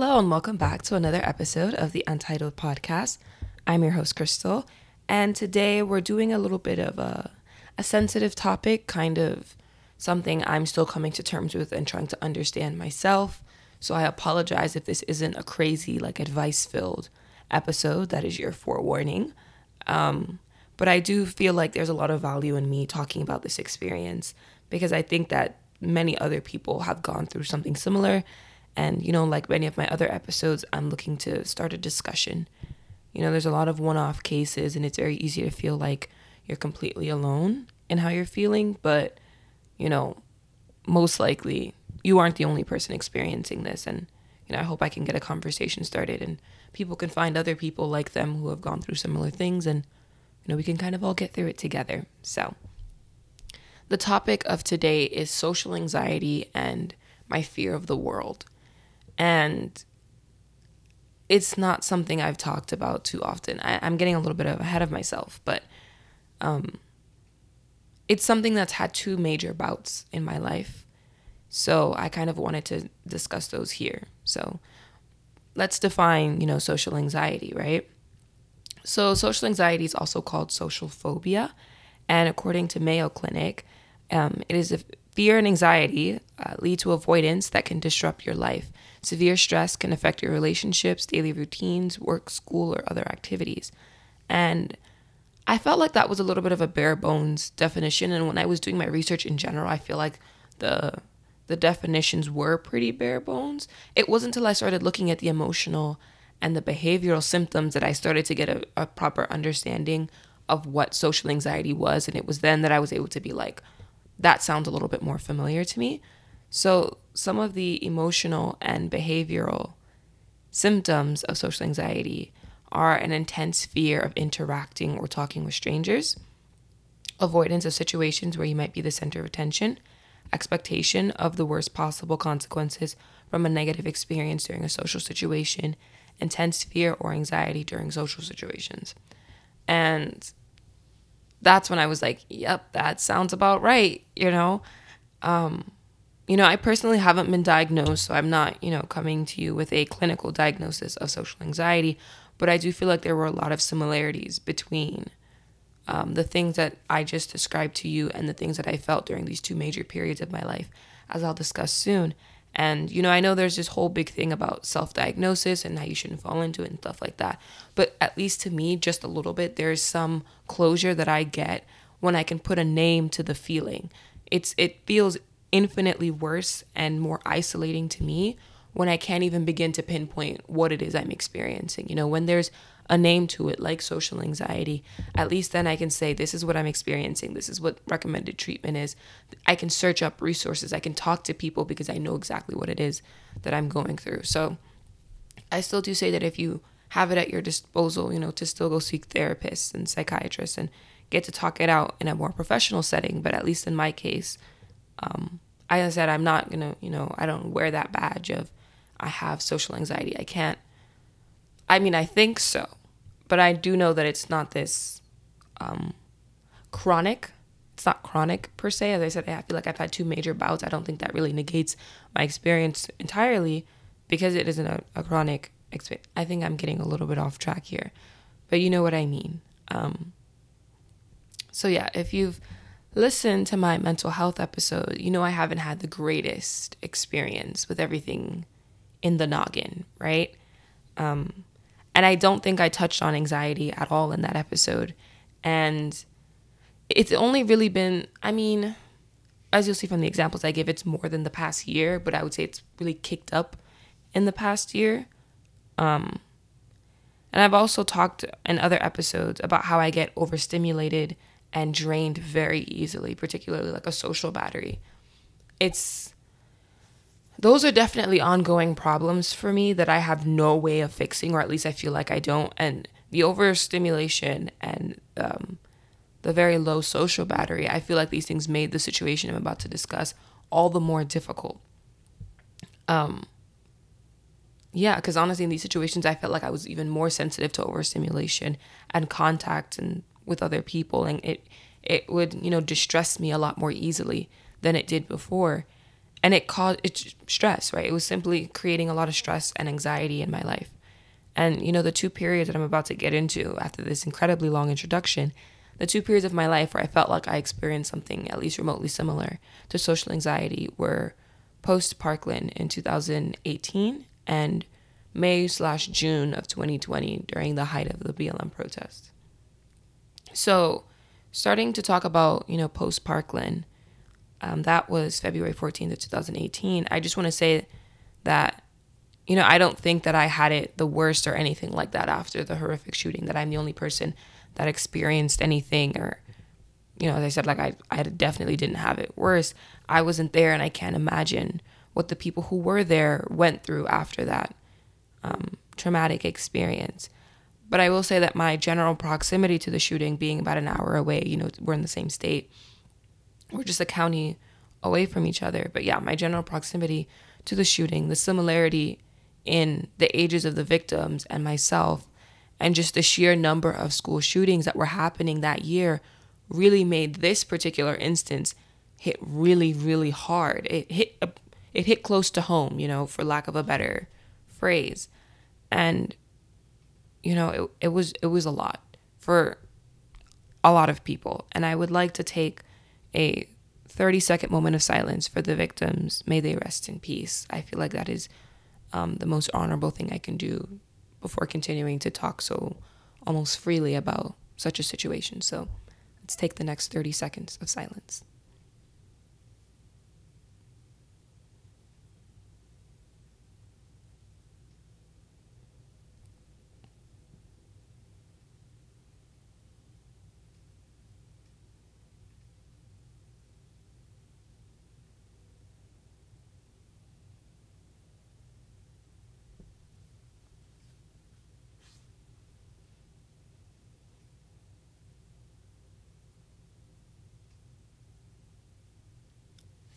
Hello, and welcome back to another episode of the Untitled Podcast. I'm your host, Crystal, and today we're doing a little bit of a, a sensitive topic, kind of something I'm still coming to terms with and trying to understand myself. So I apologize if this isn't a crazy, like advice filled episode. That is your forewarning. Um, but I do feel like there's a lot of value in me talking about this experience because I think that many other people have gone through something similar. And, you know, like many of my other episodes, I'm looking to start a discussion. You know, there's a lot of one off cases, and it's very easy to feel like you're completely alone in how you're feeling. But, you know, most likely you aren't the only person experiencing this. And, you know, I hope I can get a conversation started and people can find other people like them who have gone through similar things and, you know, we can kind of all get through it together. So, the topic of today is social anxiety and my fear of the world. And it's not something I've talked about too often. I, am getting a little bit ahead of myself, but um, it's something that's had two major bouts in my life. So I kind of wanted to discuss those here. So let's define, you know, social anxiety, right? So social anxiety is also called social phobia, and according to Mayo Clinic, um, it is a fear and anxiety uh, lead to avoidance that can disrupt your life. Severe stress can affect your relationships, daily routines, work, school, or other activities. And I felt like that was a little bit of a bare bones definition. And when I was doing my research in general, I feel like the the definitions were pretty bare bones. It wasn't until I started looking at the emotional and the behavioral symptoms that I started to get a, a proper understanding of what social anxiety was. And it was then that I was able to be like, that sounds a little bit more familiar to me. So, some of the emotional and behavioral symptoms of social anxiety are an intense fear of interacting or talking with strangers, avoidance of situations where you might be the center of attention, expectation of the worst possible consequences from a negative experience during a social situation, intense fear or anxiety during social situations. And that's when I was like, yep, that sounds about right, you know? Um, you know, I personally haven't been diagnosed, so I'm not, you know, coming to you with a clinical diagnosis of social anxiety, but I do feel like there were a lot of similarities between um, the things that I just described to you and the things that I felt during these two major periods of my life, as I'll discuss soon. And, you know, I know there's this whole big thing about self diagnosis and how you shouldn't fall into it and stuff like that. But at least to me, just a little bit, there's some closure that I get when I can put a name to the feeling. It's it feels infinitely worse and more isolating to me when I can't even begin to pinpoint what it is I'm experiencing. You know, when there's a name to it like social anxiety, at least then I can say, this is what I'm experiencing. This is what recommended treatment is. I can search up resources. I can talk to people because I know exactly what it is that I'm going through. So I still do say that if you have it at your disposal, you know, to still go seek therapists and psychiatrists and get to talk it out in a more professional setting. But at least in my case, um, I said I'm not gonna, you know, I don't wear that badge of I have social anxiety. I can't. I mean, I think so, but I do know that it's not this um, chronic. It's not chronic per se. As I said, I feel like I've had two major bouts. I don't think that really negates my experience entirely because it isn't a, a chronic experience. I think I'm getting a little bit off track here, but you know what I mean. Um, so, yeah, if you've listened to my mental health episode, you know I haven't had the greatest experience with everything in the noggin, right? Um, and I don't think I touched on anxiety at all in that episode. And it's only really been, I mean, as you'll see from the examples I give, it's more than the past year, but I would say it's really kicked up in the past year. Um, and I've also talked in other episodes about how I get overstimulated and drained very easily, particularly like a social battery. It's those are definitely ongoing problems for me that I have no way of fixing, or at least I feel like I don't. And the overstimulation and um, the very low social battery, I feel like these things made the situation I'm about to discuss all the more difficult. Um, yeah, because honestly, in these situations, I felt like I was even more sensitive to overstimulation and contact and with other people, and it it would you know distress me a lot more easily than it did before. And it caused it's stress, right? It was simply creating a lot of stress and anxiety in my life. And you know, the two periods that I'm about to get into after this incredibly long introduction, the two periods of my life where I felt like I experienced something at least remotely similar to social anxiety were post Parkland in 2018 and May slash June of 2020 during the height of the BLM protests. So, starting to talk about, you know, post Parkland, um, that was February 14th of 2018. I just want to say that, you know, I don't think that I had it the worst or anything like that after the horrific shooting, that I'm the only person that experienced anything or, you know, as I said, like I, I definitely didn't have it worse. I wasn't there and I can't imagine what the people who were there went through after that um, traumatic experience. But I will say that my general proximity to the shooting, being about an hour away, you know, we're in the same state, we're just a county away from each other. But yeah, my general proximity to the shooting, the similarity in the ages of the victims and myself, and just the sheer number of school shootings that were happening that year really made this particular instance hit really, really hard. It hit it hit close to home, you know, for lack of a better phrase. And you know, it, it was it was a lot for a lot of people. And I would like to take a 30 second moment of silence for the victims. May they rest in peace. I feel like that is um, the most honorable thing I can do before continuing to talk so almost freely about such a situation. So let's take the next 30 seconds of silence.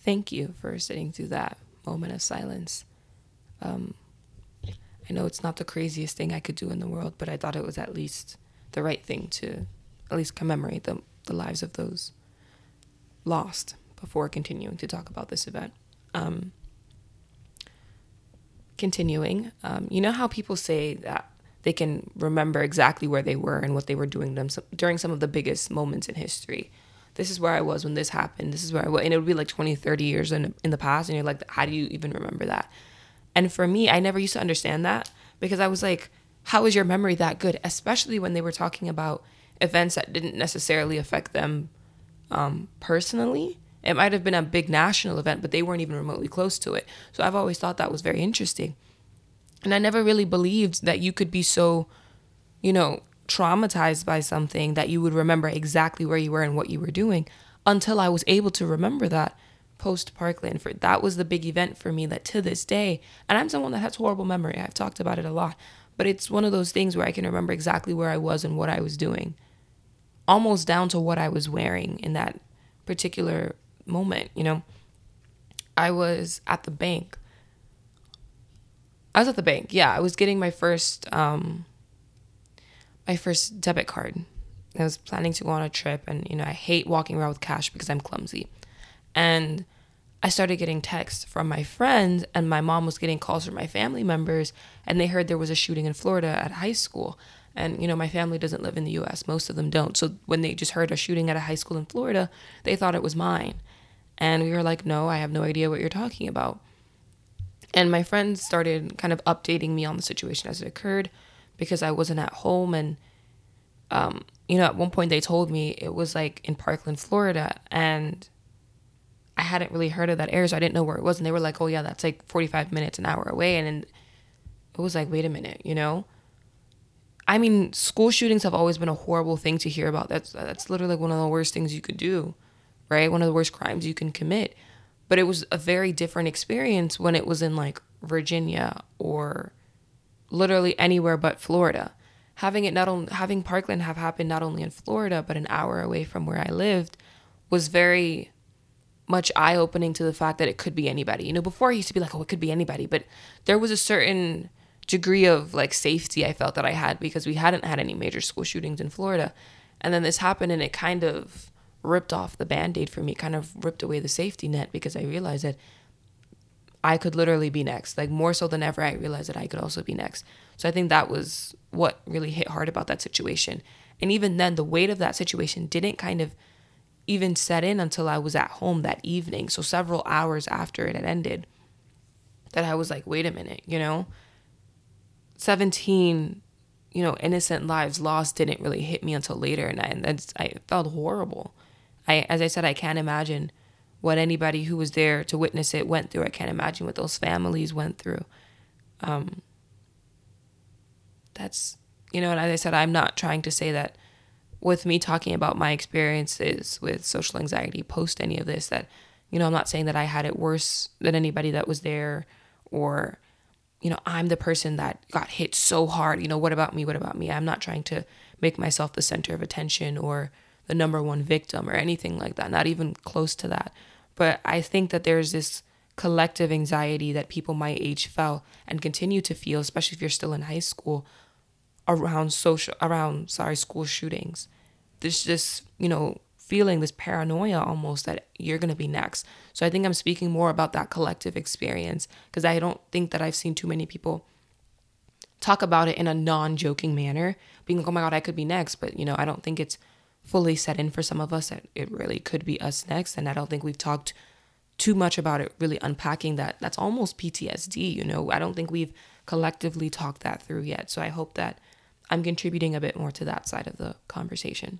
Thank you for sitting through that moment of silence. Um, I know it's not the craziest thing I could do in the world, but I thought it was at least the right thing to at least commemorate the, the lives of those lost before continuing to talk about this event. Um, continuing, um, you know how people say that they can remember exactly where they were and what they were doing them during some of the biggest moments in history this is where I was when this happened. This is where I was. And it would be like 20, 30 years in, in the past. And you're like, how do you even remember that? And for me, I never used to understand that because I was like, how is your memory that good? Especially when they were talking about events that didn't necessarily affect them um, personally. It might have been a big national event, but they weren't even remotely close to it. So I've always thought that was very interesting. And I never really believed that you could be so, you know, traumatized by something that you would remember exactly where you were and what you were doing until I was able to remember that post Parkland. For that was the big event for me that to this day, and I'm someone that has horrible memory. I've talked about it a lot, but it's one of those things where I can remember exactly where I was and what I was doing, almost down to what I was wearing in that particular moment. You know, I was at the bank. I was at the bank. Yeah, I was getting my first um, my first debit card. I was planning to go on a trip, and you know, I hate walking around with cash because I'm clumsy. And I started getting texts from my friends, and my mom was getting calls from my family members, and they heard there was a shooting in Florida at high school. And you know, my family doesn't live in the US, most of them don't. So when they just heard a shooting at a high school in Florida, they thought it was mine. And we were like, no, I have no idea what you're talking about. And my friends started kind of updating me on the situation as it occurred because I wasn't at home. And, um, you know, at one point they told me it was like in Parkland, Florida. And I hadn't really heard of that area, so I didn't know where it was. And they were like, oh, yeah, that's like 45 minutes, an hour away. And, and it was like, wait a minute, you know? I mean, school shootings have always been a horrible thing to hear about. That's that's literally one of the worst things you could do, right? One of the worst crimes you can commit. But it was a very different experience when it was in like Virginia or literally anywhere but Florida. Having it not only having Parkland have happened not only in Florida but an hour away from where I lived was very much eye opening to the fact that it could be anybody. You know, before I used to be like, oh, it could be anybody, but there was a certain degree of like safety I felt that I had because we hadn't had any major school shootings in Florida. And then this happened and it kind of ripped off the band aid for me, kind of ripped away the safety net because I realized that I could literally be next. Like more so than ever, I realized that I could also be next. So I think that was what really hit hard about that situation. And even then, the weight of that situation didn't kind of even set in until I was at home that evening. So several hours after it had ended, that I was like, wait a minute, you know? 17, you know, innocent lives lost didn't really hit me until later. And I, and I felt horrible. I, as I said, I can't imagine what anybody who was there to witness it went through. I can't imagine what those families went through. Um, that's, you know, and as I said, I'm not trying to say that with me talking about my experiences with social anxiety post any of this, that, you know, I'm not saying that I had it worse than anybody that was there or, you know, I'm the person that got hit so hard. You know, what about me? What about me? I'm not trying to make myself the center of attention or the number one victim or anything like that, not even close to that. But I think that there's this collective anxiety that people my age felt and continue to feel, especially if you're still in high school, around social around sorry school shootings. There's just you know feeling this paranoia almost that you're going to be next. So I think I'm speaking more about that collective experience because I don't think that I've seen too many people talk about it in a non-joking manner, being like, "Oh my god, I could be next," but you know, I don't think it's fully set in for some of us that it really could be us next and I don't think we've talked too much about it really unpacking that that's almost PTSD, you know. I don't think we've collectively talked that through yet. So I hope that I'm contributing a bit more to that side of the conversation.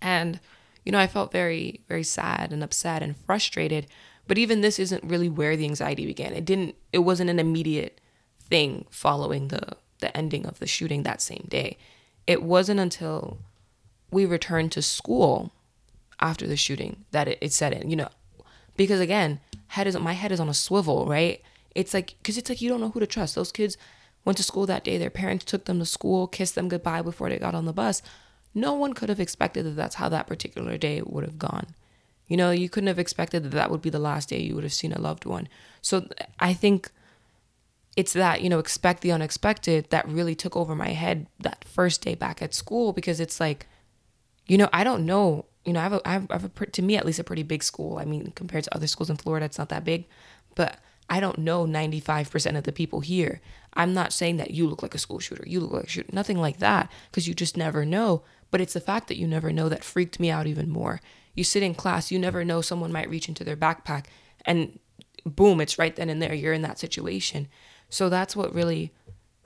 And, you know, I felt very, very sad and upset and frustrated. But even this isn't really where the anxiety began. It didn't, it wasn't an immediate thing following the, the ending of the shooting that same day. It wasn't until we returned to school after the shooting that it, it set in, you know, because again, head is my head is on a swivel, right? It's like, cause it's like you don't know who to trust. Those kids went to school that day. Their parents took them to school, kissed them goodbye before they got on the bus. No one could have expected that that's how that particular day would have gone. You know, you couldn't have expected that that would be the last day you would have seen a loved one. So I think it's that, you know, expect the unexpected that really took over my head that first day back at school because it's like, you know, I don't know. You know, I have a, I have a, to me at least a pretty big school. I mean, compared to other schools in Florida, it's not that big, but I don't know 95% of the people here. I'm not saying that you look like a school shooter, you look like a shooter, nothing like that, because you just never know. But it's the fact that you never know that freaked me out even more. You sit in class, you never know someone might reach into their backpack and boom, it's right then and there. You're in that situation. So that's what really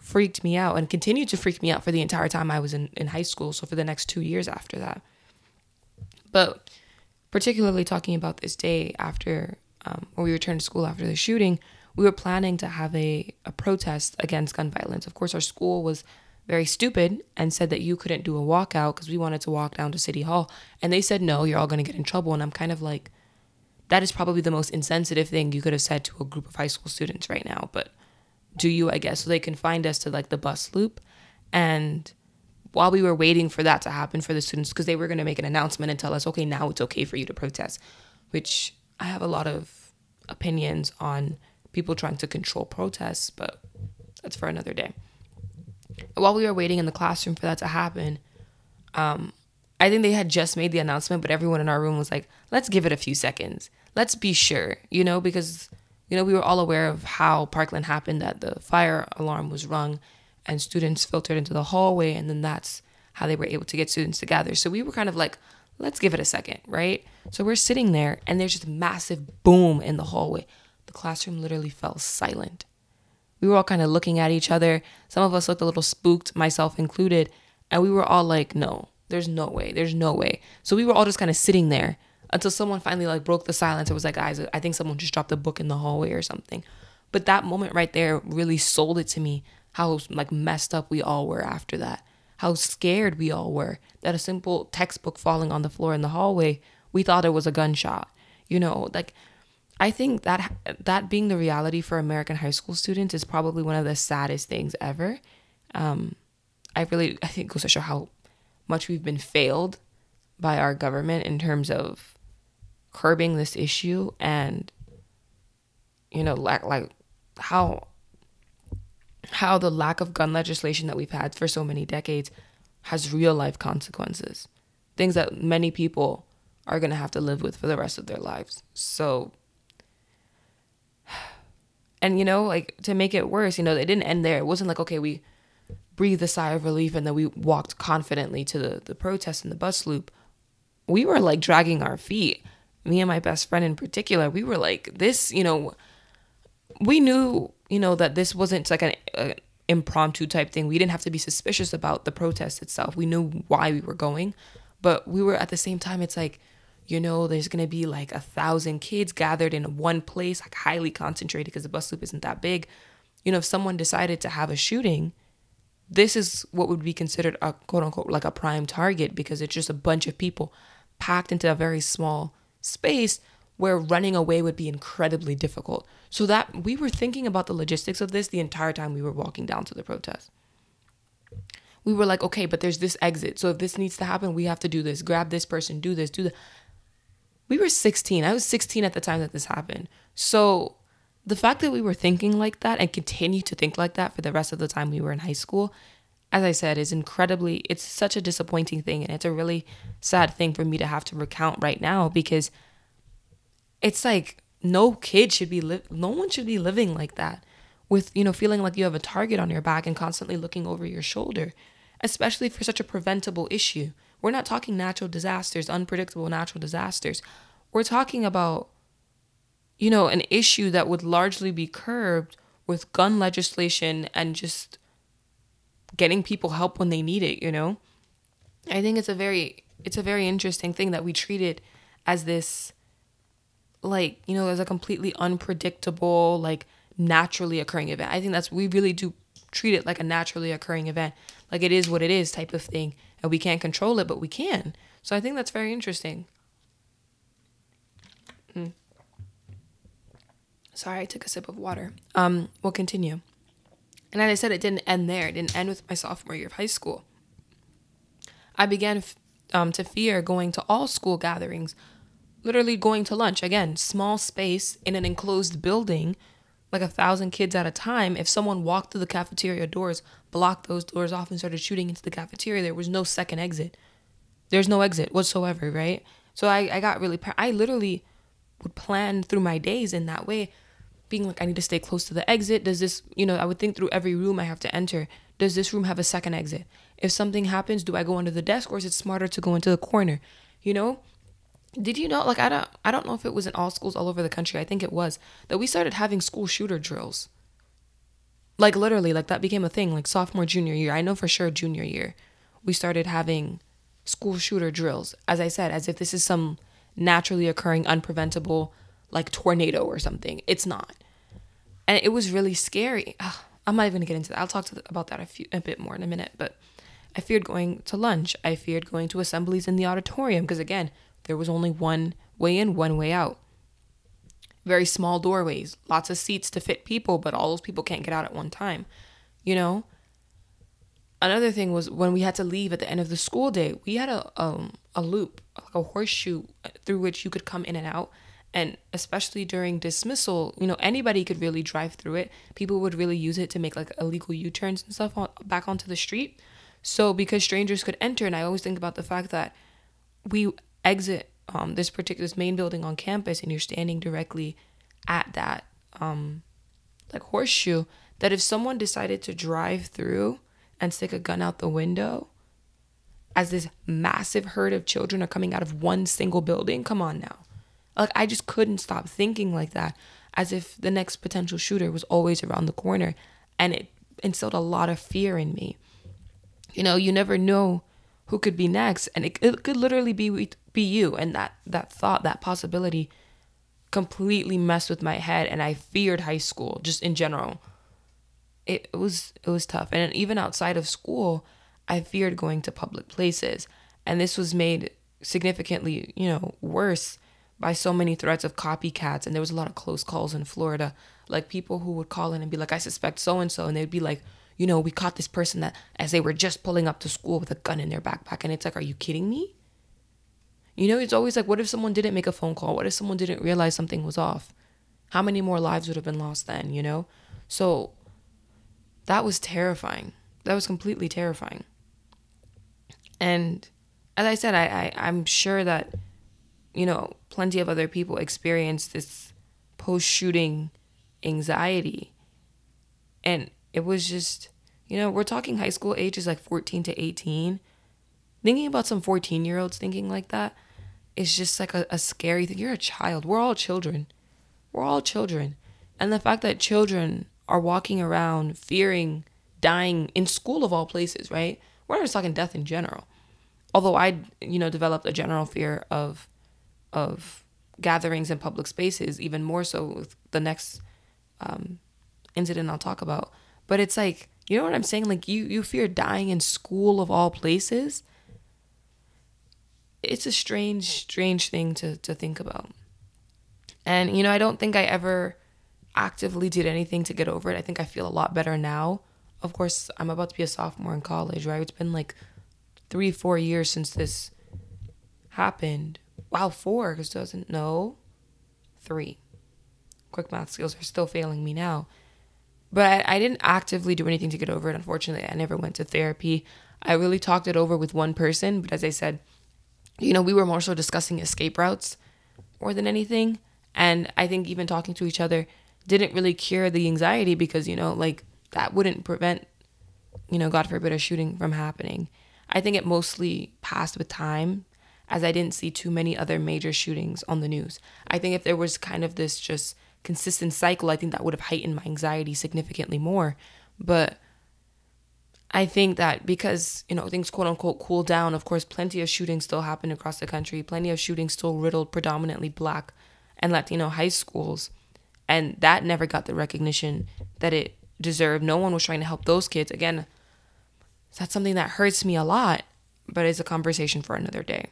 freaked me out and continued to freak me out for the entire time I was in, in high school. So for the next two years after that. But particularly talking about this day after um, when we returned to school after the shooting, we were planning to have a, a protest against gun violence. Of course, our school was very stupid and said that you couldn't do a walkout because we wanted to walk down to City Hall. And they said, no, you're all going to get in trouble. And I'm kind of like, that is probably the most insensitive thing you could have said to a group of high school students right now. But do you, I guess. So they confined us to like the bus loop. And while we were waiting for that to happen for the students, because they were going to make an announcement and tell us, okay, now it's okay for you to protest, which I have a lot of opinions on people trying to control protests, but that's for another day. While we were waiting in the classroom for that to happen, um, I think they had just made the announcement, but everyone in our room was like, let's give it a few seconds. Let's be sure, you know, because, you know, we were all aware of how Parkland happened, that the fire alarm was rung and students filtered into the hallway, and then that's how they were able to get students together. So we were kind of like, let's give it a second, right? So we're sitting there and there's just a massive boom in the hallway. The classroom literally fell silent. We were all kind of looking at each other. Some of us looked a little spooked, myself included, and we were all like, no, there's no way, there's no way. So we were all just kind of sitting there until someone finally like broke the silence. It was like, guys, I think someone just dropped a book in the hallway or something. But that moment right there really sold it to me how like messed up we all were after that how scared we all were that a simple textbook falling on the floor in the hallway, we thought it was a gunshot. You know, like I think that that being the reality for American high school students is probably one of the saddest things ever. Um, I really I think goes to show how much we've been failed by our government in terms of curbing this issue and you know like like how how the lack of gun legislation that we've had for so many decades has real life consequences. Things that many people are going to have to live with for the rest of their lives. So And you know, like to make it worse, you know, it didn't end there. It wasn't like, okay, we breathed a sigh of relief and then we walked confidently to the, the protest in the bus loop. We were like dragging our feet. Me and my best friend in particular, we were like, this, you know, we knew, you know, that this wasn't like an, an impromptu type thing. We didn't have to be suspicious about the protest itself. We knew why we were going, but we were at the same time, it's like, you know, there's gonna be like a thousand kids gathered in one place, like highly concentrated because the bus loop isn't that big. You know, if someone decided to have a shooting, this is what would be considered a quote unquote like a prime target because it's just a bunch of people packed into a very small space where running away would be incredibly difficult. So that we were thinking about the logistics of this the entire time we were walking down to the protest. We were like, okay, but there's this exit. So if this needs to happen, we have to do this. Grab this person, do this, do that we were 16. I was 16 at the time that this happened. So the fact that we were thinking like that and continue to think like that for the rest of the time we were in high school, as I said, is incredibly, it's such a disappointing thing. And it's a really sad thing for me to have to recount right now because it's like no kid should be, li- no one should be living like that with, you know, feeling like you have a target on your back and constantly looking over your shoulder, especially for such a preventable issue. We're not talking natural disasters, unpredictable natural disasters. We're talking about, you know, an issue that would largely be curbed with gun legislation and just getting people help when they need it, you know? I think it's a very it's a very interesting thing that we treat it as this like, you know, as a completely unpredictable, like naturally occurring event. I think that's we really do treat it like a naturally occurring event. Like it is what it is type of thing and we can't control it, but we can. So I think that's very interesting. Mm. Sorry, I took a sip of water. Um, we'll continue. And as I said, it didn't end there. It didn't end with my sophomore year of high school. I began um, to fear going to all school gatherings, literally going to lunch. Again, small space in an enclosed building like a thousand kids at a time, if someone walked through the cafeteria doors, blocked those doors off, and started shooting into the cafeteria, there was no second exit. There's no exit whatsoever, right? So I, I got really, I literally would plan through my days in that way, being like, I need to stay close to the exit. Does this, you know, I would think through every room I have to enter. Does this room have a second exit? If something happens, do I go under the desk or is it smarter to go into the corner? You know? did you know like i don't i don't know if it was in all schools all over the country i think it was that we started having school shooter drills like literally like that became a thing like sophomore junior year i know for sure junior year we started having school shooter drills as i said as if this is some naturally occurring unpreventable like tornado or something it's not and it was really scary Ugh, i'm not even gonna get into that i'll talk the, about that a few a bit more in a minute but i feared going to lunch i feared going to assemblies in the auditorium because again there was only one way in, one way out. Very small doorways, lots of seats to fit people, but all those people can't get out at one time. You know? Another thing was when we had to leave at the end of the school day, we had a um a loop, like a horseshoe through which you could come in and out. And especially during dismissal, you know, anybody could really drive through it. People would really use it to make like illegal U-turns and stuff on, back onto the street. So because strangers could enter, and I always think about the fact that we exit um, this particular this main building on campus and you're standing directly at that um, like horseshoe that if someone decided to drive through and stick a gun out the window as this massive herd of children are coming out of one single building come on now like i just couldn't stop thinking like that as if the next potential shooter was always around the corner and it instilled a lot of fear in me. You know you never know who could be next and it, it could literally be be you and that that thought that possibility completely messed with my head and i feared high school just in general. It, it was it was tough and even outside of school i feared going to public places and this was made significantly you know worse by so many threats of copycats and there was a lot of close calls in florida like people who would call in and be like i suspect so and so and they'd be like you know, we caught this person that as they were just pulling up to school with a gun in their backpack. And it's like, are you kidding me? You know, it's always like, what if someone didn't make a phone call? What if someone didn't realize something was off? How many more lives would have been lost then, you know? So that was terrifying. That was completely terrifying. And as I said, I, I I'm sure that, you know, plenty of other people experienced this post shooting anxiety. And it was just, you know, we're talking high school ages like 14 to 18. Thinking about some 14 year olds thinking like that is just like a, a scary thing. You're a child. We're all children. We're all children. And the fact that children are walking around fearing dying in school of all places, right? We're not just talking death in general. Although I, you know, developed a general fear of of gatherings in public spaces, even more so with the next um, incident I'll talk about. But it's like, you know what I'm saying? Like you you fear dying in school of all places. It's a strange, strange thing to to think about. And you know, I don't think I ever actively did anything to get over it. I think I feel a lot better now. Of course, I'm about to be a sophomore in college, right? It's been like three, four years since this happened. Wow, four, because doesn't know. Three. Quick math skills are still failing me now. But I, I didn't actively do anything to get over it. Unfortunately, I never went to therapy. I really talked it over with one person, but as I said, you know, we were more so discussing escape routes more than anything. And I think even talking to each other didn't really cure the anxiety because, you know, like that wouldn't prevent, you know, God forbid, a shooting from happening. I think it mostly passed with time as I didn't see too many other major shootings on the news. I think if there was kind of this just consistent cycle, I think that would have heightened my anxiety significantly more. But I think that because, you know, things quote unquote cool down, of course, plenty of shootings still happen across the country, plenty of shootings still riddled predominantly black and Latino high schools. And that never got the recognition that it deserved. No one was trying to help those kids. Again, that's something that hurts me a lot, but it's a conversation for another day.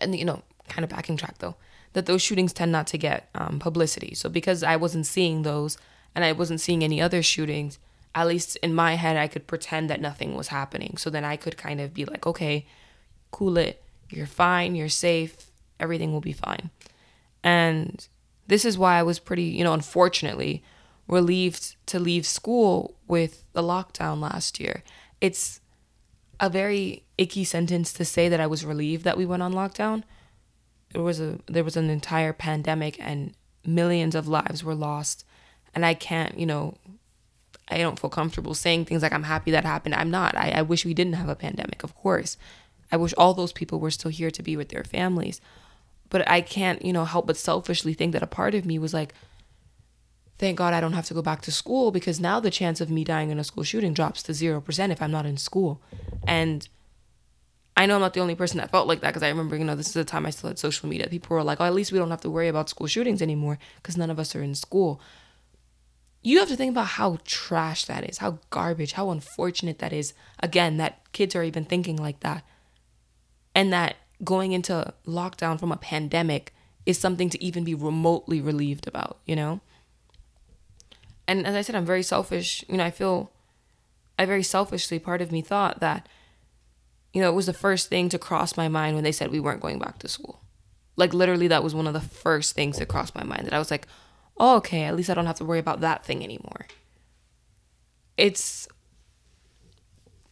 And, you know, kind of backing track though, that those shootings tend not to get um, publicity. So because I wasn't seeing those and I wasn't seeing any other shootings, at least in my head, I could pretend that nothing was happening. So then I could kind of be like, okay, cool it. You're fine. You're safe. Everything will be fine. And this is why I was pretty, you know, unfortunately relieved to leave school with the lockdown last year. It's a very icky sentence to say that I was relieved that we went on lockdown. There was a there was an entire pandemic and millions of lives were lost and I can't, you know, I don't feel comfortable saying things like I'm happy that happened. I'm not. I, I wish we didn't have a pandemic, of course. I wish all those people were still here to be with their families. But I can't, you know, help but selfishly think that a part of me was like, thank God I don't have to go back to school because now the chance of me dying in a school shooting drops to 0% if I'm not in school. And I know I'm not the only person that felt like that because I remember, you know, this is the time I still had social media. People were like, oh, at least we don't have to worry about school shootings anymore because none of us are in school. You have to think about how trash that is, how garbage, how unfortunate that is. Again, that kids are even thinking like that. And that going into lockdown from a pandemic is something to even be remotely relieved about, you know? And as I said, I'm very selfish. You know, I feel I very selfishly, part of me thought that, you know, it was the first thing to cross my mind when they said we weren't going back to school. Like, literally, that was one of the first things that crossed my mind that I was like, oh, okay, at least I don't have to worry about that thing anymore. It's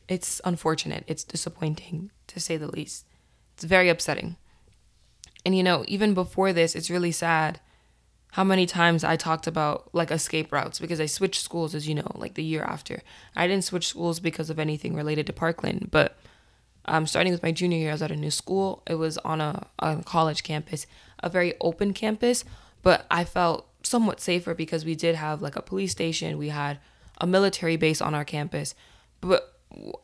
it's unfortunate. It's disappointing to say the least. It's very upsetting. And you know, even before this, it's really sad how many times I talked about like escape routes because I switched schools, as you know, like the year after. I didn't switch schools because of anything related to Parkland, but um, starting with my junior year, I was at a new school. It was on a, a college campus, a very open campus, but I felt somewhat safer because we did have like a police station, we had a military base on our campus, but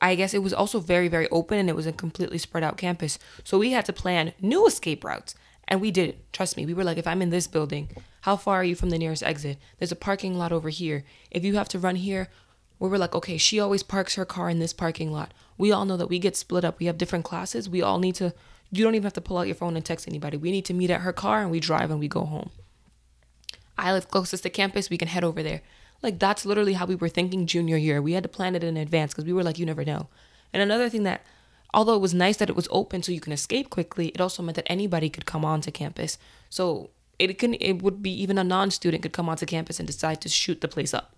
I guess it was also very, very open and it was a completely spread out campus. So we had to plan new escape routes. And we did. Trust me. We were like, if I'm in this building, how far are you from the nearest exit? There's a parking lot over here. If you have to run here, we were like, okay, she always parks her car in this parking lot. We all know that we get split up. We have different classes. We all need to, you don't even have to pull out your phone and text anybody. We need to meet at her car and we drive and we go home. I live closest to campus. We can head over there. Like that's literally how we were thinking junior year. We had to plan it in advance because we were like, you never know. And another thing that, although it was nice that it was open so you can escape quickly, it also meant that anybody could come onto campus. So it can it would be even a non-student could come onto campus and decide to shoot the place up.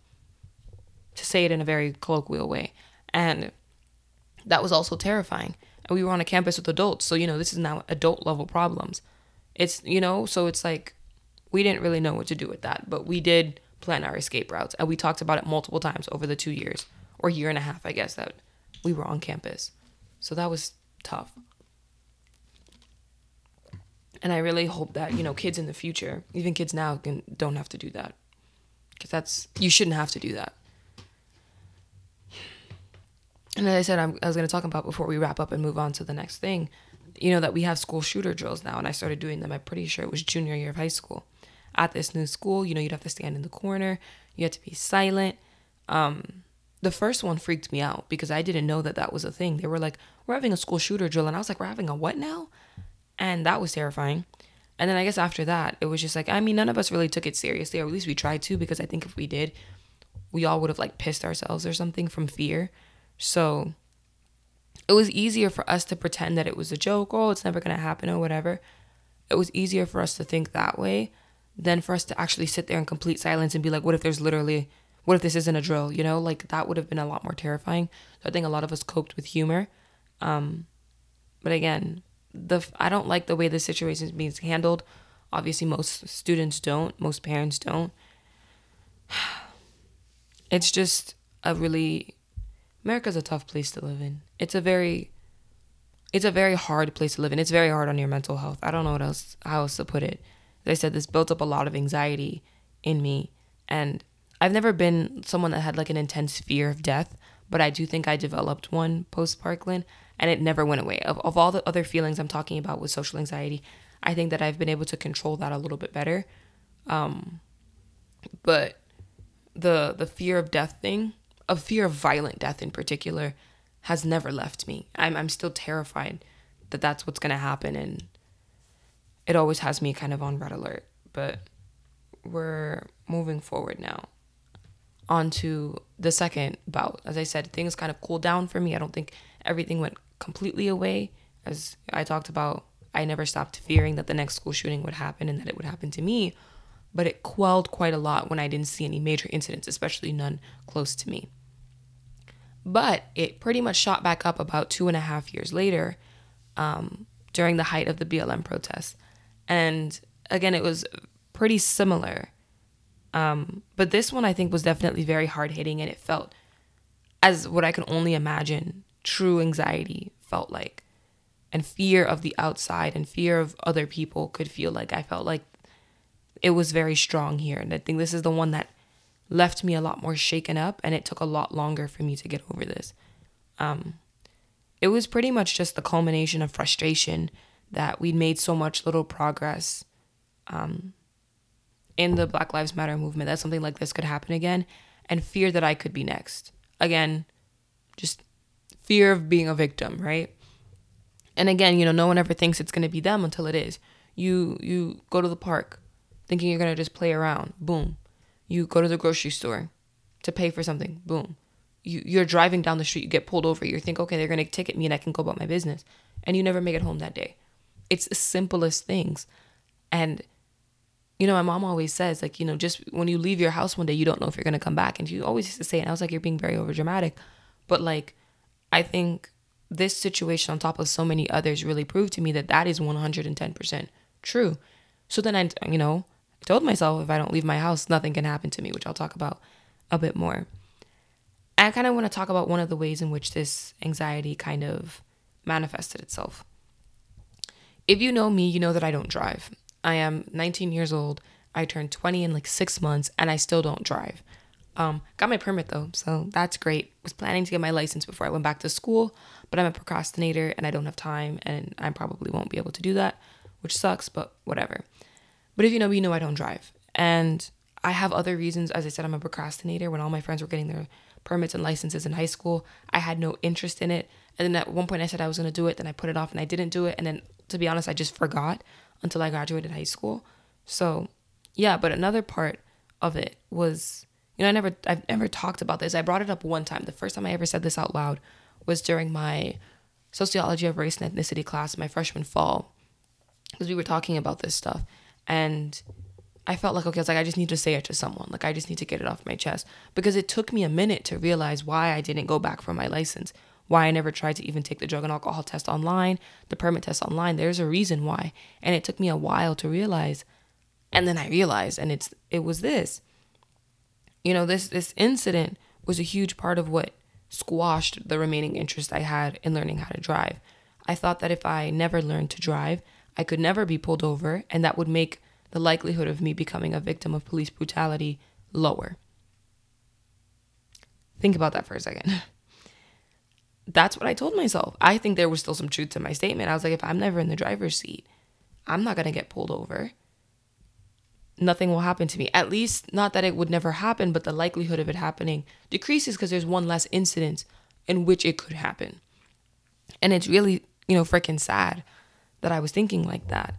To say it in a very colloquial way. And that was also terrifying. And we were on a campus with adults, so you know, this is now adult level problems. It's you know, so it's like we didn't really know what to do with that, but we did plan our escape routes. And we talked about it multiple times over the two years or year and a half, I guess, that we were on campus. So that was tough. And I really hope that, you know, kids in the future, even kids now, can, don't have to do that. Because that's, you shouldn't have to do that. And as I said, I'm, I was going to talk about before we wrap up and move on to the next thing, you know, that we have school shooter drills now. And I started doing them, I'm pretty sure it was junior year of high school. At this new school, you know, you'd have to stand in the corner, you had to be silent. Um, the first one freaked me out because I didn't know that that was a thing. They were like, we're having a school shooter drill. And I was like, we're having a what now? And that was terrifying. And then I guess after that, it was just like, I mean, none of us really took it seriously, or at least we tried to, because I think if we did, we all would have like pissed ourselves or something from fear. So it was easier for us to pretend that it was a joke, oh, it's never to happen, or whatever. It was easier for us to think that way than for us to actually sit there in complete silence and be like, what if there's literally, what if this isn't a drill? You know, like that would have been a lot more terrifying. So I think a lot of us coped with humor. Um, but again, the I don't like the way the situation is being handled. Obviously, most students don't. Most parents don't. It's just a really America's a tough place to live in. It's a very it's a very hard place to live in. It's very hard on your mental health. I don't know what else how else to put it. As I said, this built up a lot of anxiety in me. And I've never been someone that had like an intense fear of death, but I do think I developed one post Parkland and it never went away. Of, of all the other feelings I'm talking about with social anxiety, I think that I've been able to control that a little bit better. Um, but the the fear of death thing, a fear of violent death in particular, has never left me. I'm I'm still terrified that that's what's gonna happen, and it always has me kind of on red alert. But we're moving forward now onto the second bout. As I said, things kind of cooled down for me. I don't think everything went completely away. As I talked about, I never stopped fearing that the next school shooting would happen and that it would happen to me. But it quelled quite a lot when I didn't see any major incidents, especially none close to me. But it pretty much shot back up about two and a half years later um, during the height of the BLM protests. And again, it was pretty similar. Um, but this one I think was definitely very hard hitting and it felt as what I can only imagine true anxiety felt like and fear of the outside and fear of other people could feel like I felt like it was very strong here. And I think this is the one that left me a lot more shaken up and it took a lot longer for me to get over this. Um, it was pretty much just the culmination of frustration that we'd made so much little progress um, in the Black Lives Matter movement that something like this could happen again and fear that I could be next. Again, just fear of being a victim, right? And again, you know, no one ever thinks it's going to be them until it is. You you go to the park thinking you're going to just play around. Boom. You go to the grocery store to pay for something. Boom. You you're driving down the street, you get pulled over. You think, "Okay, they're going to ticket me and I can go about my business." And you never make it home that day. It's the simplest things. And you know, my mom always says, like, you know, just when you leave your house one day, you don't know if you're gonna come back. And she always used to say, and I was like, you're being very overdramatic. But like, I think this situation, on top of so many others, really proved to me that that is 110% true. So then I, you know, told myself if I don't leave my house, nothing can happen to me, which I'll talk about a bit more. I kind of want to talk about one of the ways in which this anxiety kind of manifested itself. If you know me, you know that I don't drive. I am 19 years old. I turned 20 in like six months and I still don't drive. Um, got my permit though, so that's great. Was planning to get my license before I went back to school, but I'm a procrastinator and I don't have time and I probably won't be able to do that, which sucks, but whatever. But if you know me, you know I don't drive. And I have other reasons. As I said, I'm a procrastinator. When all my friends were getting their permits and licenses in high school, I had no interest in it. And then at one point I said I was going to do it, then I put it off and I didn't do it. And then to be honest, I just forgot until I graduated high school. So, yeah, but another part of it was you know, I never I've never talked about this. I brought it up one time. The first time I ever said this out loud was during my sociology of race and ethnicity class my freshman fall. Because we were talking about this stuff. And I felt like okay, I like, I just need to say it to someone. Like I just need to get it off my chest. Because it took me a minute to realize why I didn't go back for my license. Why I never tried to even take the drug and alcohol test online, the permit test online. There's a reason why. And it took me a while to realize. And then I realized, and it's it was this you know, this this incident was a huge part of what squashed the remaining interest I had in learning how to drive. I thought that if I never learned to drive, I could never be pulled over, and that would make the likelihood of me becoming a victim of police brutality lower. Think about that for a second. That's what I told myself. I think there was still some truth to my statement. I was like, if I'm never in the driver's seat, I'm not going to get pulled over. Nothing will happen to me. At least, not that it would never happen, but the likelihood of it happening decreases because there's one less incident in which it could happen. And it's really, you know, freaking sad that I was thinking like that.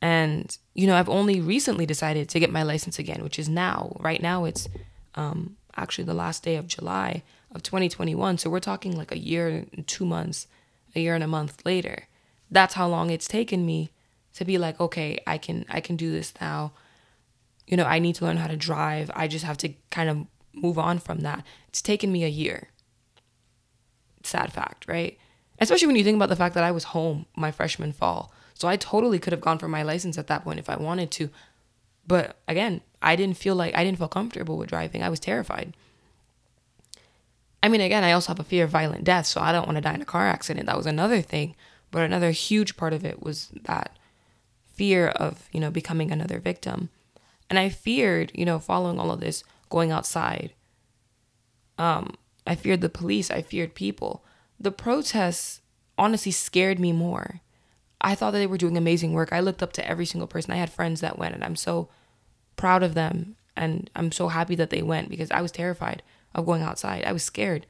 And, you know, I've only recently decided to get my license again, which is now. Right now, it's um, actually the last day of July of 2021. So we're talking like a year and two months, a year and a month later. That's how long it's taken me to be like, okay, I can I can do this now. You know, I need to learn how to drive. I just have to kind of move on from that. It's taken me a year. Sad fact, right? Especially when you think about the fact that I was home my freshman fall. So I totally could have gone for my license at that point if I wanted to. But again, I didn't feel like I didn't feel comfortable with driving. I was terrified. I mean, again, I also have a fear of violent death, so I don't want to die in a car accident. That was another thing. But another huge part of it was that fear of, you know, becoming another victim. And I feared, you know, following all of this, going outside. Um, I feared the police, I feared people. The protests honestly scared me more. I thought that they were doing amazing work. I looked up to every single person. I had friends that went, and I'm so proud of them. And I'm so happy that they went because I was terrified of going outside. I was scared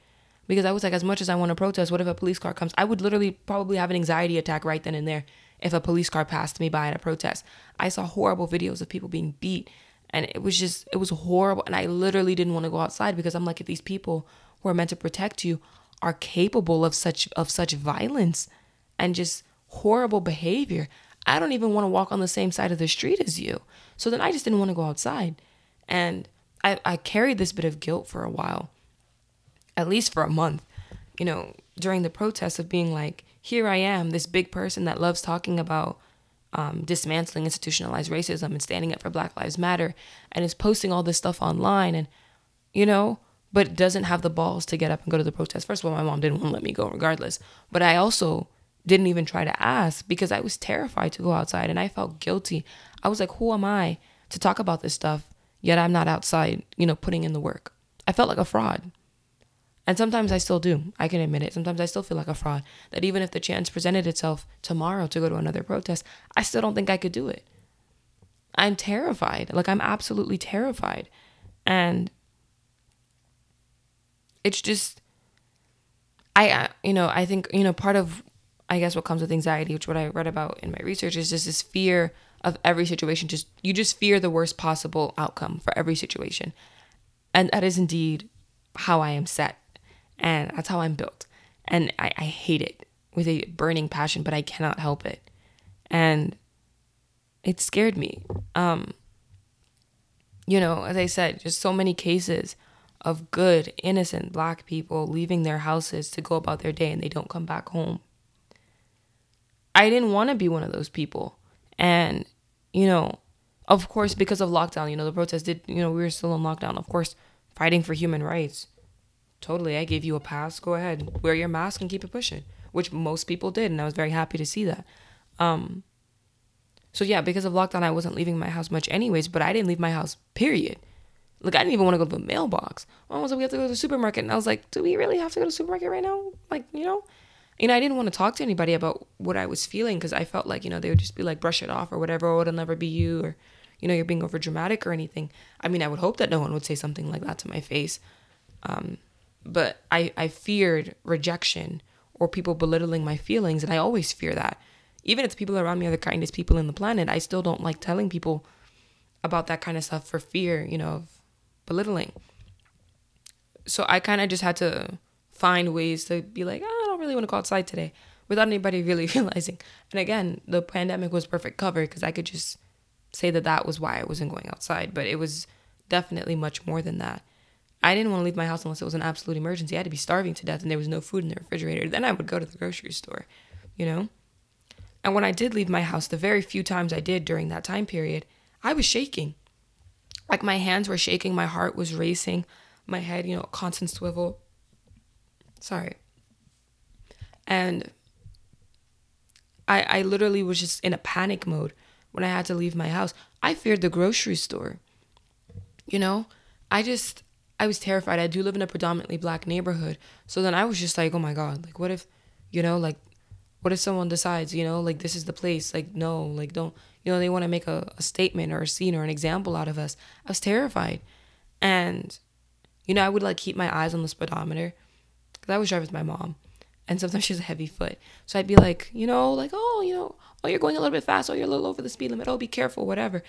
because I was like, as much as I want to protest, what if a police car comes? I would literally probably have an anxiety attack right then and there if a police car passed me by at a protest. I saw horrible videos of people being beat, and it was just, it was horrible. And I literally didn't want to go outside because I'm like, if these people who are meant to protect you are capable of such of such violence and just horrible behavior. I don't even want to walk on the same side of the street as you. So then I just didn't want to go outside. And I, I carried this bit of guilt for a while, at least for a month, you know, during the protests of being like, here I am, this big person that loves talking about um, dismantling institutionalized racism and standing up for Black Lives Matter and is posting all this stuff online and, you know, but doesn't have the balls to get up and go to the protest. First of all, my mom didn't want to let me go regardless. But I also didn't even try to ask because I was terrified to go outside and I felt guilty. I was like, who am I to talk about this stuff? Yet I'm not outside, you know, putting in the work. I felt like a fraud. And sometimes I still do. I can admit it. Sometimes I still feel like a fraud. That even if the chance presented itself tomorrow to go to another protest, I still don't think I could do it. I'm terrified. Like, I'm absolutely terrified. And it's just, I, you know, I think, you know, part of I guess what comes with anxiety, which what I read about in my research is just this fear of every situation. Just you just fear the worst possible outcome for every situation. And that is indeed how I am set. And that's how I'm built. And I, I hate it with a burning passion, but I cannot help it. And it scared me. Um, you know, as I said, just so many cases of good, innocent black people leaving their houses to go about their day and they don't come back home I didn't want to be one of those people. And, you know, of course, because of lockdown, you know, the protests did, you know, we were still in lockdown. Of course, fighting for human rights. Totally. I gave you a pass. Go ahead. Wear your mask and keep it pushing, which most people did. And I was very happy to see that. Um, so, yeah, because of lockdown, I wasn't leaving my house much, anyways, but I didn't leave my house, period. Like, I didn't even want to go to the mailbox. Mom was like, we have to go to the supermarket. And I was like, do we really have to go to the supermarket right now? Like, you know? know, I didn't want to talk to anybody about what I was feeling because I felt like, you know, they would just be like, brush it off or whatever, or it'll never be you, or, you know, you're being over dramatic or anything. I mean, I would hope that no one would say something like that to my face. Um, but I, I feared rejection or people belittling my feelings. And I always fear that. Even if the people around me are the kindest people in the planet, I still don't like telling people about that kind of stuff for fear, you know, of belittling. So I kind of just had to find ways to be like, oh, I don't really want to go outside today without anybody really realizing. And again, the pandemic was perfect cover because I could just say that that was why I wasn't going outside, but it was definitely much more than that. I didn't want to leave my house unless it was an absolute emergency. I had to be starving to death and there was no food in the refrigerator. Then I would go to the grocery store, you know? And when I did leave my house, the very few times I did during that time period, I was shaking. Like my hands were shaking, my heart was racing, my head, you know, constant swivel. Sorry. And I I literally was just in a panic mode when I had to leave my house. I feared the grocery store. You know, I just I was terrified. I do live in a predominantly black neighborhood. So then I was just like, "Oh my god, like what if, you know, like what if someone decides, you know, like this is the place, like no, like don't, you know, they want to make a, a statement or a scene or an example out of us." I was terrified. And you know, I would like keep my eyes on the speedometer cuz I was driving with my mom. And sometimes she's a heavy foot. So I'd be like, you know, like, "Oh, you know, oh, you're going a little bit fast. Oh, you're a little over the speed limit. Oh, be careful, whatever."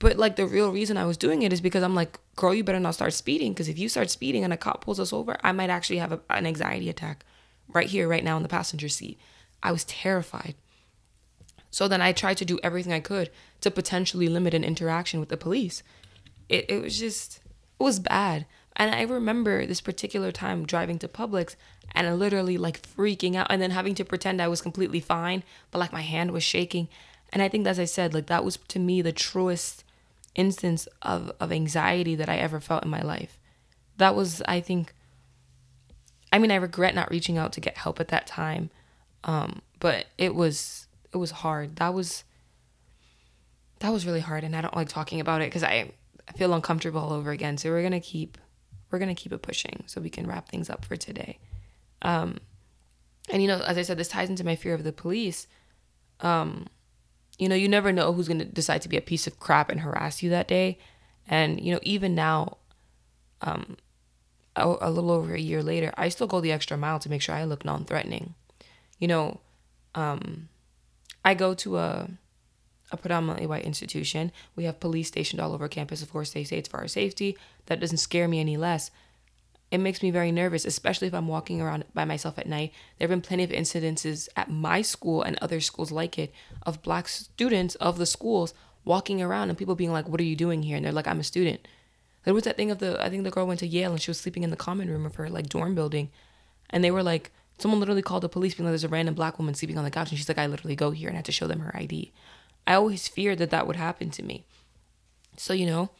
But like the real reason I was doing it is because I'm like, girl, you better not start speeding. Because if you start speeding and a cop pulls us over, I might actually have a, an anxiety attack right here, right now in the passenger seat. I was terrified. So then I tried to do everything I could to potentially limit an interaction with the police. It, it was just, it was bad. And I remember this particular time driving to Publix and literally like freaking out and then having to pretend I was completely fine, but like my hand was shaking. And I think, as I said, like that was to me the truest instance of, of anxiety that I ever felt in my life. That was, I think, I mean, I regret not reaching out to get help at that time. Um, but it was, it was hard. That was, that was really hard. And I don't like talking about it because I, I feel uncomfortable all over again. So we're to keep, we're to keep it pushing so we can wrap things up for today. Um, and you know, as I said, this ties into my fear of the police. Um, you know, you never know who's going to decide to be a piece of crap and harass you that day. And, you know, even now, um, a, a little over a year later, I still go the extra mile to make sure I look non threatening. You know, um, I go to a, a predominantly white institution. We have police stationed all over campus. Of course, they say it's for our safety. That doesn't scare me any less it makes me very nervous, especially if I'm walking around by myself at night. There have been plenty of incidences at my school and other schools like it of black students of the schools walking around and people being like, What are you doing here? And they're like, I'm a student. There was that thing of the, I think the girl went to Yale and she was sleeping in the common room of her like dorm building. And they were like, someone literally called the police being like, There's a random black woman sleeping on the couch. And she's like, I literally go here and I had to show them her ID. I always feared that that would happen to me. So, you know,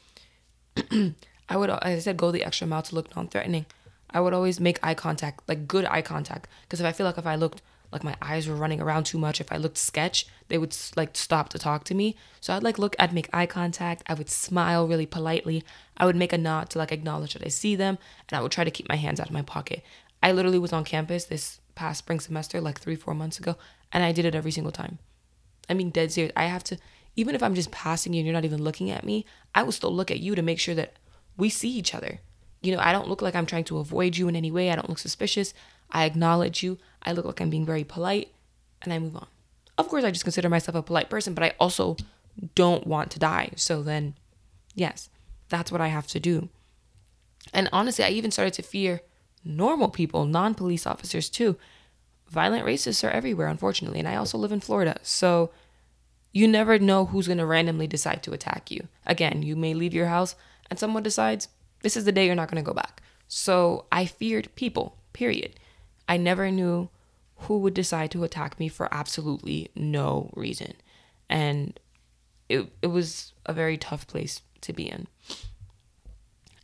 I would, as I said, go the extra mile to look non-threatening. I would always make eye contact, like good eye contact, because if I feel like if I looked like my eyes were running around too much, if I looked sketch, they would like stop to talk to me. So I'd like look, I'd make eye contact. I would smile really politely. I would make a nod to like acknowledge that I see them, and I would try to keep my hands out of my pocket. I literally was on campus this past spring semester, like three, four months ago, and I did it every single time. I mean, dead serious. I have to, even if I'm just passing you and you're not even looking at me, I will still look at you to make sure that we see each other. You know, I don't look like I'm trying to avoid you in any way. I don't look suspicious. I acknowledge you. I look like I'm being very polite and I move on. Of course, I just consider myself a polite person, but I also don't want to die. So then, yes, that's what I have to do. And honestly, I even started to fear normal people, non police officers too. Violent racists are everywhere, unfortunately. And I also live in Florida. So you never know who's going to randomly decide to attack you. Again, you may leave your house and someone decides this is the day you're not going to go back. So I feared people, period. I never knew who would decide to attack me for absolutely no reason. And it, it was a very tough place to be in.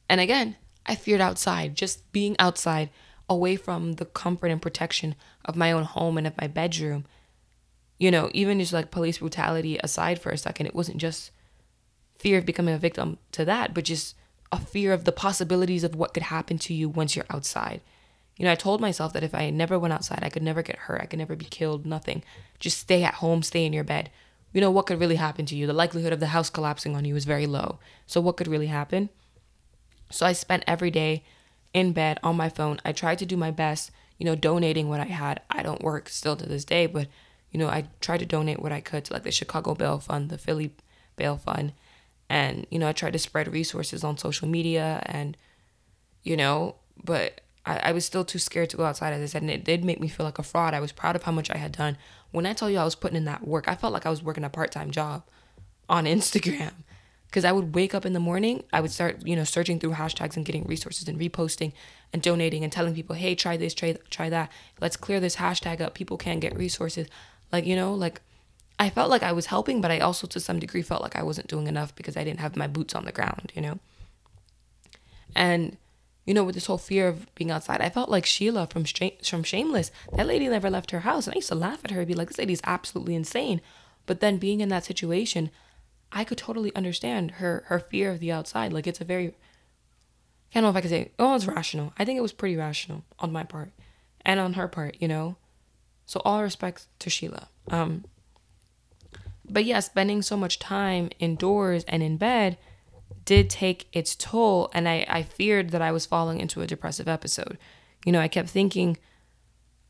And again, I feared outside, just being outside, away from the comfort and protection of my own home and of my bedroom. You know, even just like police brutality aside for a second, it wasn't just fear of becoming a victim to that, but just a fear of the possibilities of what could happen to you once you're outside. You know, I told myself that if I never went outside, I could never get hurt, I could never be killed, nothing. Just stay at home, stay in your bed. You know, what could really happen to you? The likelihood of the house collapsing on you is very low. So, what could really happen? So, I spent every day in bed on my phone. I tried to do my best, you know, donating what I had. I don't work still to this day, but, you know, I tried to donate what I could to like the Chicago Bail Fund, the Philly Bail Fund, and you know i tried to spread resources on social media and you know but I, I was still too scared to go outside as i said and it did make me feel like a fraud. I was proud of how much i had done. When i tell you i was putting in that work i felt like i was working a part-time job on instagram. Because i would wake up in the morning i would start you know searching through hashtags and getting resources and reposting and donating and telling people hey try this try, try that. Let's clear this hashtag up. People can't get resources. Like you know like I felt like I was helping, but I also to some degree felt like I wasn't doing enough because I didn't have my boots on the ground, you know? And, you know, with this whole fear of being outside, I felt like Sheila from, from Shameless. That lady never left her house. And I used to laugh at her and be like, this lady's absolutely insane. But then being in that situation, I could totally understand her her fear of the outside. Like it's a very I don't know if I could say oh it's rational. I think it was pretty rational on my part and on her part, you know. So all respect to Sheila. Um but yeah, spending so much time indoors and in bed did take its toll and I, I feared that I was falling into a depressive episode. You know, I kept thinking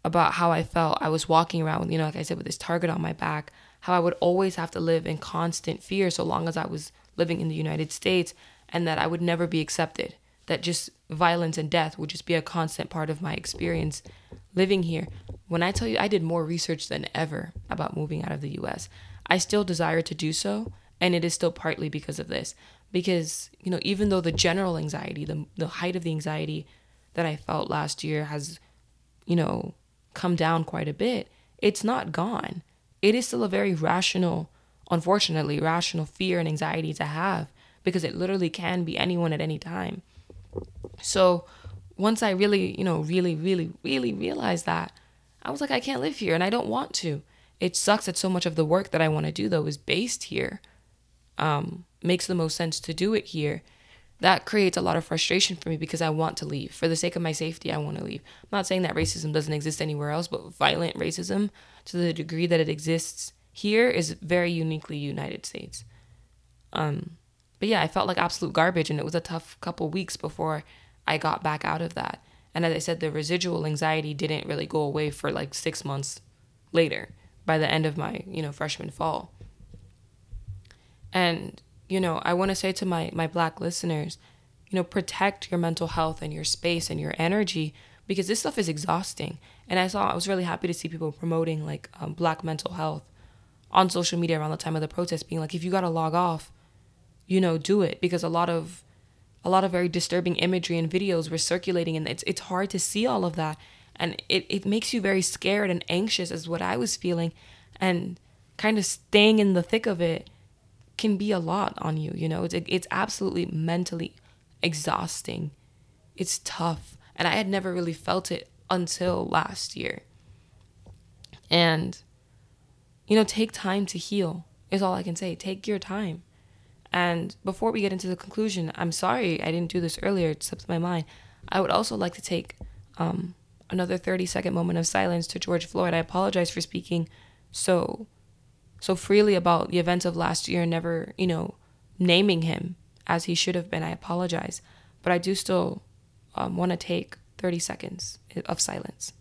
about how I felt. I was walking around, you know, like I said, with this target on my back how I would always have to live in constant fear so long as I was living in the United States and that I would never be accepted. That just violence and death would just be a constant part of my experience living here. When I tell you I did more research than ever about moving out of the US, I still desire to do so. And it is still partly because of this. Because, you know, even though the general anxiety, the, the height of the anxiety that I felt last year has, you know, come down quite a bit, it's not gone it is still a very rational, unfortunately, rational fear and anxiety to have because it literally can be anyone at any time. So once I really, you know, really, really, really realized that, I was like, I can't live here and I don't want to. It sucks that so much of the work that I want to do though is based here. Um, makes the most sense to do it here that creates a lot of frustration for me because I want to leave. For the sake of my safety, I want to leave. I'm not saying that racism doesn't exist anywhere else, but violent racism, to the degree that it exists here, is very uniquely United States. Um, but yeah, I felt like absolute garbage, and it was a tough couple weeks before I got back out of that. And as I said, the residual anxiety didn't really go away for like six months later, by the end of my you know freshman fall. And you know, I want to say to my my black listeners, you know, protect your mental health and your space and your energy because this stuff is exhausting. And I saw I was really happy to see people promoting like um, black mental health on social media around the time of the protest, being like, if you got to log off, you know, do it because a lot of a lot of very disturbing imagery and videos were circulating and it's it's hard to see all of that and it, it makes you very scared and anxious as what I was feeling. And kind of staying in the thick of it can be a lot on you you know? It's it's absolutely mentally exhausting. It's tough. And i had never really felt it until last year. And you know take time to heal is all i can say. Take your time. And before we get into the conclusion i'm sorry i didn't do this earlier. It slipped my mind. I would also like to take um, another 30 second moment of silence to george floyd i apologize for speaking so so freely about the events of last year, and never, you know, naming him as he should have been. I apologize. But I do still um, want to take 30 seconds of silence.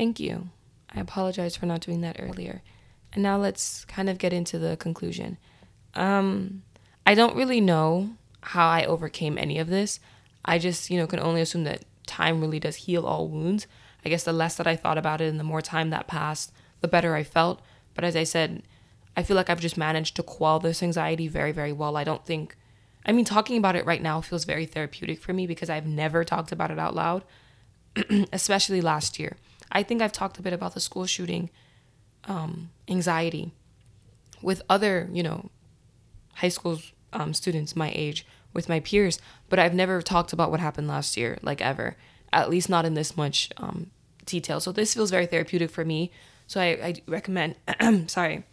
Thank you. I apologize for not doing that earlier. And now let's kind of get into the conclusion. Um, I don't really know how I overcame any of this. I just, you know, can only assume that time really does heal all wounds. I guess the less that I thought about it and the more time that passed, the better I felt. But as I said, I feel like I've just managed to quell this anxiety very, very well. I don't think, I mean, talking about it right now feels very therapeutic for me because I've never talked about it out loud, especially last year. I think I've talked a bit about the school shooting um, anxiety with other, you know, high school um, students my age, with my peers, but I've never talked about what happened last year, like ever, at least not in this much um, detail. So this feels very therapeutic for me. So I, I recommend, sorry,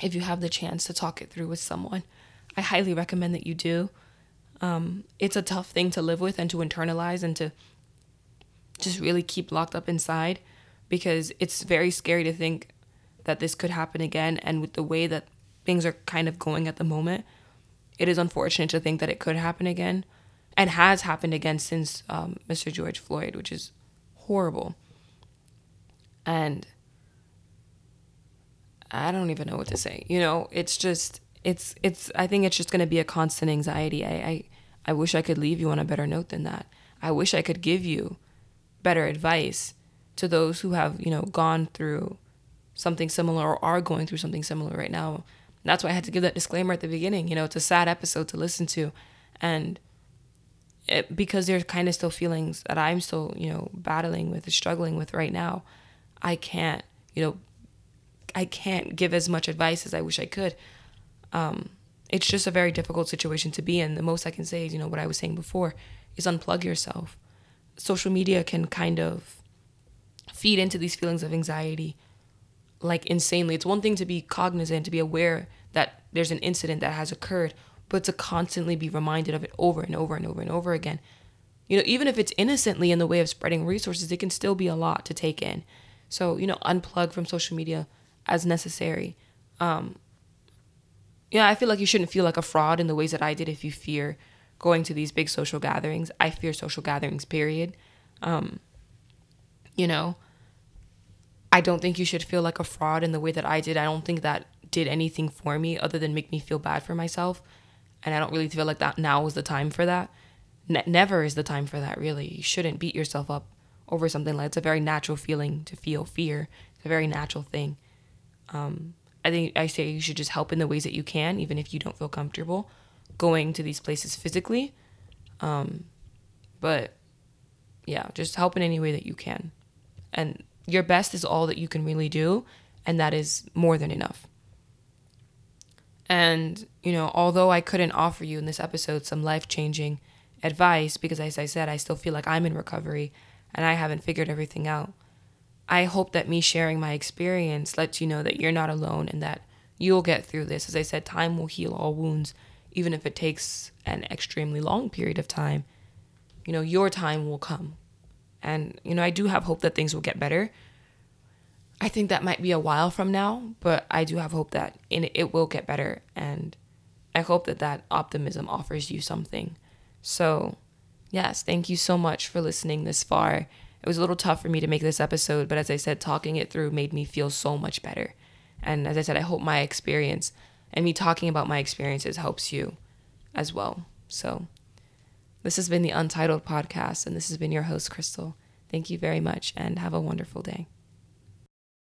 if you have the chance to talk it through with someone, I highly recommend that you do. Um, it's a tough thing to live with and to internalize and to just really keep locked up inside because it's very scary to think that this could happen again. And with the way that things are kind of going at the moment, it is unfortunate to think that it could happen again and has happened again since um, Mr. George Floyd, which is horrible. And I don't even know what to say. You know, it's just it's it's I think it's just going to be a constant anxiety. I, I I wish I could leave you on a better note than that. I wish I could give you better advice to those who have, you know, gone through something similar or are going through something similar right now. That's why I had to give that disclaimer at the beginning. You know, it's a sad episode to listen to. And it, because there's kind of still feelings that I'm still, you know, battling with, struggling with right now, I can't, you know, I can't give as much advice as I wish I could. Um, it's just a very difficult situation to be in. The most I can say is, you know, what I was saying before is unplug yourself. Social media can kind of feed into these feelings of anxiety like insanely. It's one thing to be cognizant, to be aware that there's an incident that has occurred, but to constantly be reminded of it over and over and over and over again. You know, even if it's innocently in the way of spreading resources, it can still be a lot to take in. So, you know, unplug from social media as necessary. Um, yeah, I feel like you shouldn't feel like a fraud in the ways that I did if you fear going to these big social gatherings. I fear social gatherings, period. Um, you know, I don't think you should feel like a fraud in the way that I did. I don't think that did anything for me other than make me feel bad for myself. And I don't really feel like that now is the time for that. Ne- never is the time for that, really. You shouldn't beat yourself up over something like it's a very natural feeling to feel fear. It's a very natural thing. Um, I think I say you should just help in the ways that you can, even if you don't feel comfortable going to these places physically. Um, but yeah, just help in any way that you can. And your best is all that you can really do, and that is more than enough. And, you know, although I couldn't offer you in this episode some life changing advice, because as I said, I still feel like I'm in recovery and I haven't figured everything out, I hope that me sharing my experience lets you know that you're not alone and that you'll get through this. As I said, time will heal all wounds, even if it takes an extremely long period of time. You know, your time will come. And, you know, I do have hope that things will get better. I think that might be a while from now, but I do have hope that it will get better. And I hope that that optimism offers you something. So, yes, thank you so much for listening this far. It was a little tough for me to make this episode, but as I said, talking it through made me feel so much better. And as I said, I hope my experience and me talking about my experiences helps you as well. So, this has been the Untitled Podcast, and this has been your host, Crystal. Thank you very much, and have a wonderful day.